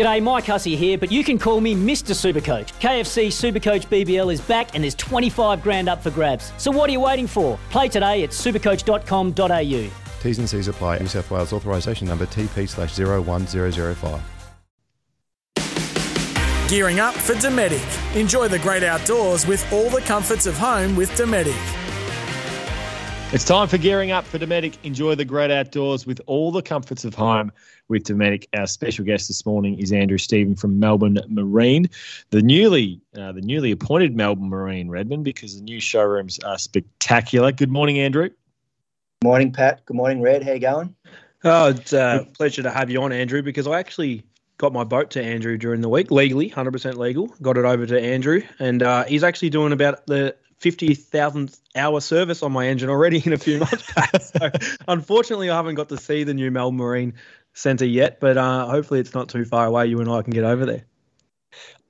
G'day, Mike Hussey here, but you can call me Mr. Supercoach. KFC Supercoach BBL is back and there's 25 grand up for grabs. So what are you waiting for? Play today at supercoach.com.au. T's and C's apply. New South Wales authorisation number TP slash 01005. Gearing up for Dometic. Enjoy the great outdoors with all the comforts of home with Dometic. It's time for gearing up for Dometic. Enjoy the great outdoors with all the comforts of home with Dometic. Our special guest this morning is Andrew Steven from Melbourne Marine, the newly uh, the newly appointed Melbourne Marine Redmond, because the new showrooms are spectacular. Good morning, Andrew. Morning, Pat. Good morning, Red. How you going? Oh, it's a pleasure to have you on, Andrew, because I actually got my boat to Andrew during the week, legally, 100% legal. Got it over to Andrew, and uh, he's actually doing about the 50,000th hour service on my engine already in a few months back. so, unfortunately, I haven't got to see the new Melbourne Marine Centre yet, but uh, hopefully, it's not too far away. You and I can get over there.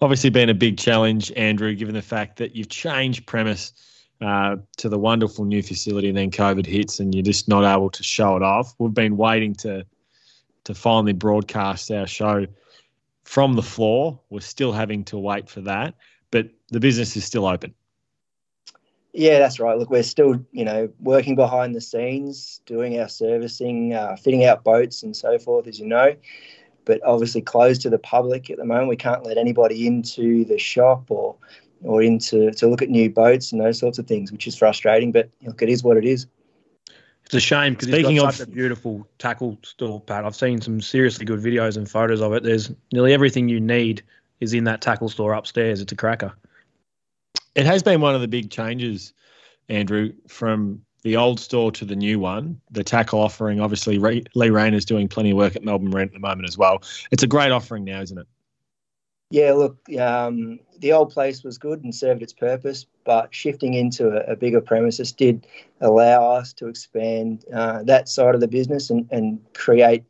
Obviously, been a big challenge, Andrew, given the fact that you've changed premise uh, to the wonderful new facility, and then COVID hits, and you're just not able to show it off. We've been waiting to to finally broadcast our show from the floor. We're still having to wait for that, but the business is still open. Yeah, that's right. Look, we're still, you know, working behind the scenes, doing our servicing, uh, fitting out boats and so forth, as you know. But obviously, closed to the public at the moment. We can't let anybody into the shop or or into to look at new boats and those sorts of things, which is frustrating. But look, it is what it is. It's a shame because it's got of, such a beautiful tackle store, Pat. I've seen some seriously good videos and photos of it. There's nearly everything you need is in that tackle store upstairs. It's a cracker. It has been one of the big changes, Andrew, from the old store to the new one. The tackle offering, obviously, Lee Rain is doing plenty of work at Melbourne Rent at the moment as well. It's a great offering now, isn't it? Yeah, look, um, the old place was good and served its purpose, but shifting into a, a bigger premises did allow us to expand uh, that side of the business and, and create,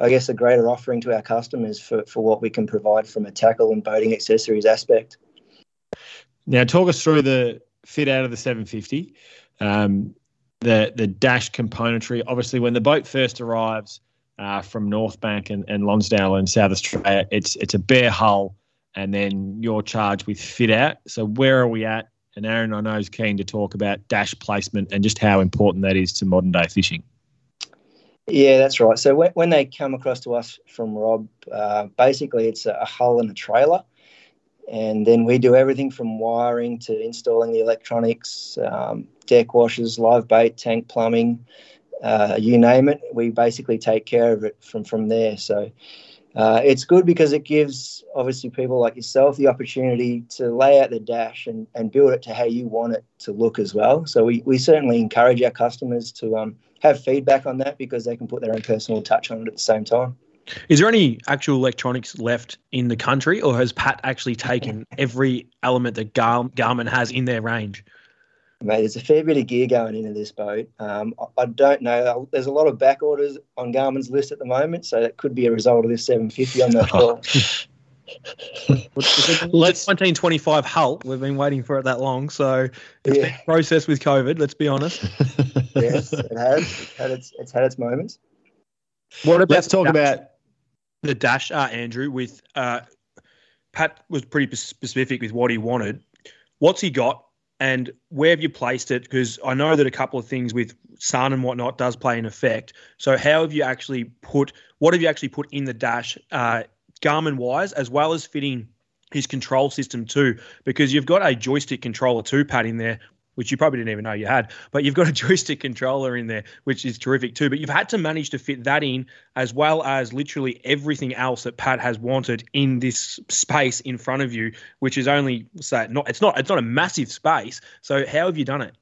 I guess, a greater offering to our customers for, for what we can provide from a tackle and boating accessories aspect. Now, talk us through the fit out of the 750, um, the the dash componentry. Obviously, when the boat first arrives uh, from North Bank and, and Lonsdale in South Australia, it's it's a bare hull and then you're charged with fit out. So where are we at? And Aaron, I know, is keen to talk about dash placement and just how important that is to modern day fishing. Yeah, that's right. So when, they come across to us from Rob, uh, basically it's a, a hull and a trailer. And then we do everything from wiring to installing the electronics, um, deck washers, live bait, tank plumbing, uh, you name it. We basically take care of it from, from there. So uh, it's good because it gives obviously people like yourself the opportunity to lay out the dash and, and build it to how you want it to look as well. So we, we certainly encourage our customers to um, have feedback on that because they can put their own personal touch on it at the same time. Is there any actual electronics left in the country, or has Pat actually taken every element that Gar- Garmin has in their range? Mate, there's a fair bit of gear going into this boat. Um, I don't know. There's a lot of back orders on Garmin's list at the moment, so that could be a result of this 750. I'm not sure. let's 1925 hull. We've been waiting for it that long, so it's yeah. been processed with COVID. Let's be honest. yes, it has. It's had its, it's had its moments. What about let's talk about the dash, uh, Andrew. With uh, Pat was pretty specific with what he wanted. What's he got? and where have you placed it? Because I know that a couple of things with sun and whatnot does play an effect. So how have you actually put what have you actually put in the dash, uh, Garmin wise, as well as fitting his control system too? Because you've got a joystick controller too, Pat, in there, which you probably didn't even know you had. But you've got a joystick controller in there, which is terrific too. But you've had to manage to fit that in, as well as literally everything else that Pat has wanted in this space in front of you, which is only say not it's not it's not a massive space. So how have you done it?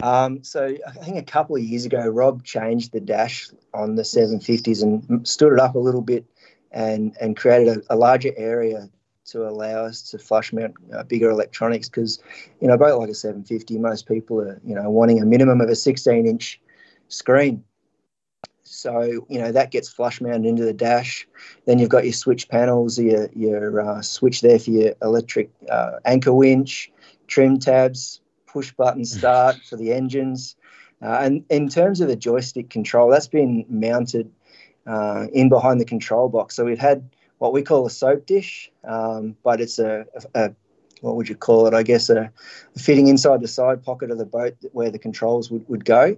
Um, so I think a couple of years ago, Rob changed the dash on the 750s and stood it up a little bit and and created a, a larger area to allow us to flush mount uh, bigger electronics because, you know, boat like a 750, most people are, you know, wanting a minimum of a 16 inch screen. So, you know, that gets flush mounted into the dash. Then you've got your switch panels, your, your uh, switch there for your electric uh, anchor winch, trim tabs, push button start for the engines. Uh, and in terms of the joystick control, that's been mounted uh, in behind the control box. So we've had what we call a soap dish, um, but it's a, a, a, what would you call it? I guess a, a, fitting inside the side pocket of the boat where the controls would, would go.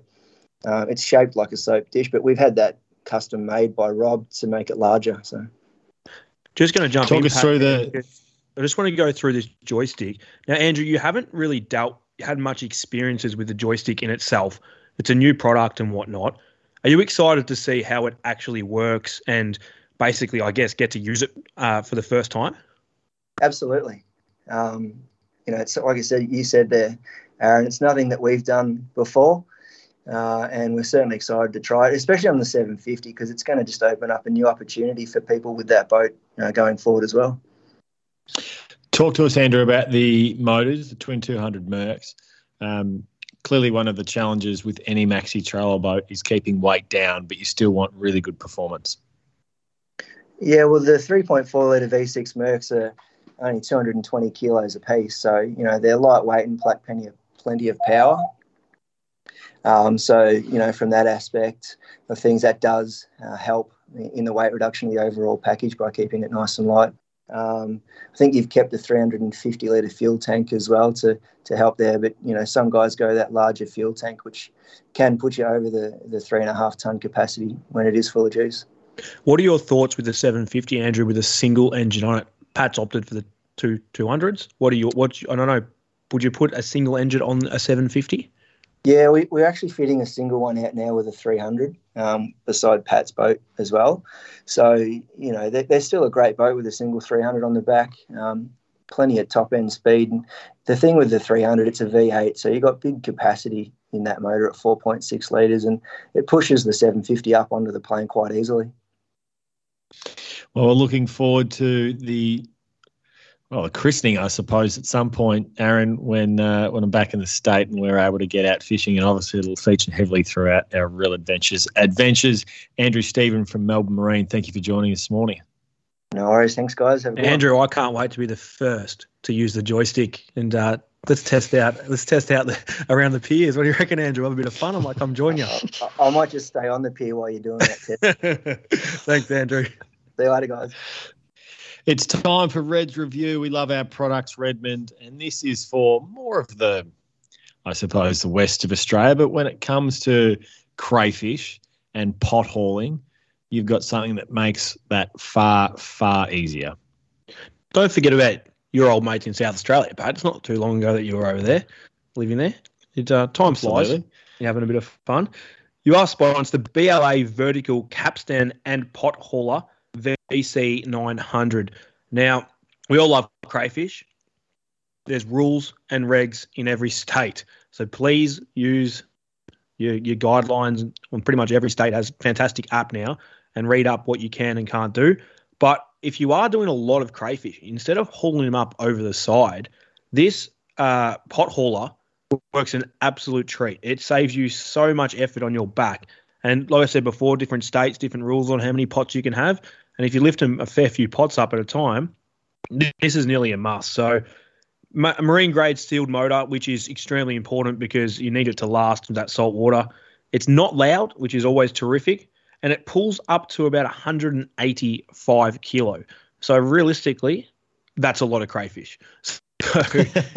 Uh, it's shaped like a soap dish, but we've had that custom made by Rob to make it larger. So, just going to jump. Talk us through the. I just want to go through this joystick now, Andrew. You haven't really dealt had much experiences with the joystick in itself. It's a new product and whatnot. Are you excited to see how it actually works and basically, I guess, get to use it uh, for the first time? Absolutely. Um, you know, it's like I said, you said there, Aaron. It's nothing that we've done before, uh, and we're certainly excited to try it, especially on the 750 because it's going to just open up a new opportunity for people with that boat you know, going forward as well. Talk to us, Andrew, about the motors, the twin 200 Mercs. Um, clearly, one of the challenges with any maxi trailer boat is keeping weight down, but you still want really good performance. Yeah, well, the 3.4 litre V6 Mercs are only 220 kilos a piece, so you know they're lightweight and pack plenty of plenty of power. Um, so you know from that aspect of things, that does uh, help in the weight reduction of the overall package by keeping it nice and light. Um, I think you've kept a 350 litre fuel tank as well to to help there, but you know some guys go that larger fuel tank, which can put you over the the three and a half ton capacity when it is full of juice. What are your thoughts with the 750, Andrew, with a single engine on it? Pat's opted for the two 200s. What are you? What I don't know. Would you put a single engine on a 750? Yeah, we, we're actually fitting a single one out now with a 300 um, beside Pat's boat as well. So, you know, they're, they're, still a great boat with a single 300 on the back, um, plenty of top end speed. And the thing with the 300, it's a V8, so you've got big capacity in that motor at 4.6 litres, and it pushes the 750 up onto the plane quite easily. Well, we're looking forward to the well, a christening, I suppose, at some point, Aaron, when uh, when I'm back in the state and we're able to get out fishing, and obviously it'll feature heavily throughout our real adventures. Adventures, Andrew Steven from Melbourne Marine. Thank you for joining us this morning. No worries, thanks, guys. Andrew, one. I can't wait to be the first to use the joystick and uh, let's test out. Let's test out the, around the piers. What do you reckon, Andrew? Have a bit of fun. I'm like, I'm join you. I, I might just stay on the pier while you're doing that test. thanks, Andrew. See you later, guys. It's time for Red's review. We love our products, Redmond, and this is for more of the, I suppose, the west of Australia. But when it comes to crayfish and pot hauling, you've got something that makes that far, far easier. Don't forget about your old mates in South Australia, Pat. It's not too long ago that you were over there, living there. It uh, time flies. You're having a bit of fun. You are sponsored the BLA Vertical Capstan and Pot Hauler VC 900. Now, we all love crayfish. There's rules and regs in every state. So please use your, your guidelines. Well, pretty much every state has fantastic app now and read up what you can and can't do. But if you are doing a lot of crayfish, instead of hauling them up over the side, this uh, pot hauler works an absolute treat. It saves you so much effort on your back. And like I said before, different states, different rules on how many pots you can have. And if you lift them a fair few pots up at a time, this is nearly a must. So, marine grade sealed motor, which is extremely important because you need it to last in that salt water. It's not loud, which is always terrific, and it pulls up to about 185 kilo. So realistically, that's a lot of crayfish. So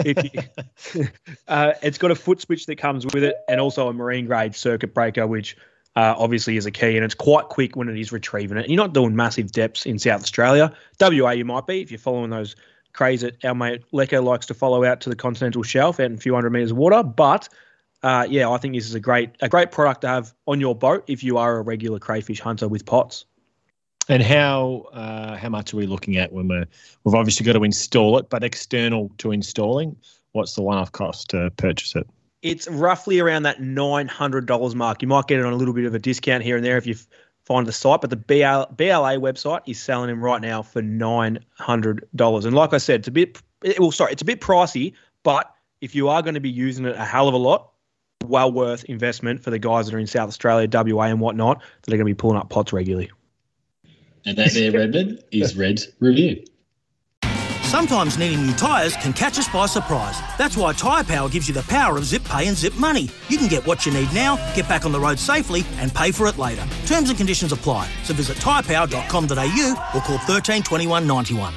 you, uh, it's got a foot switch that comes with it, and also a marine grade circuit breaker, which uh, obviously is a key, and it's quite quick when it is retrieving it. And you're not doing massive depths in South Australia. WA, you might be if you're following those crays that our mate Lecco likes to follow out to the continental shelf out in a few hundred meters of water. But uh, yeah, I think this is a great a great product to have on your boat if you are a regular crayfish hunter with pots. And how uh, how much are we looking at when we're we've obviously got to install it, but external to installing, what's the one-off cost to purchase it? it's roughly around that $900 mark. You might get it on a little bit of a discount here and there if you find the site, but the BL, BLA website is selling them right now for $900. And like I said, it's a bit, well, sorry, it's a bit pricey, but if you are going to be using it a hell of a lot, well worth investment for the guys that are in South Australia, WA, and whatnot that are going to be pulling up pots regularly. And that there, Redmond, is Red's review. Sometimes needing new tyres can catch us by surprise. That's why Tyre Power gives you the power of zip pay and zip money. You can get what you need now, get back on the road safely, and pay for it later. Terms and conditions apply. So visit tyrepower.com.au or call 13 21 91.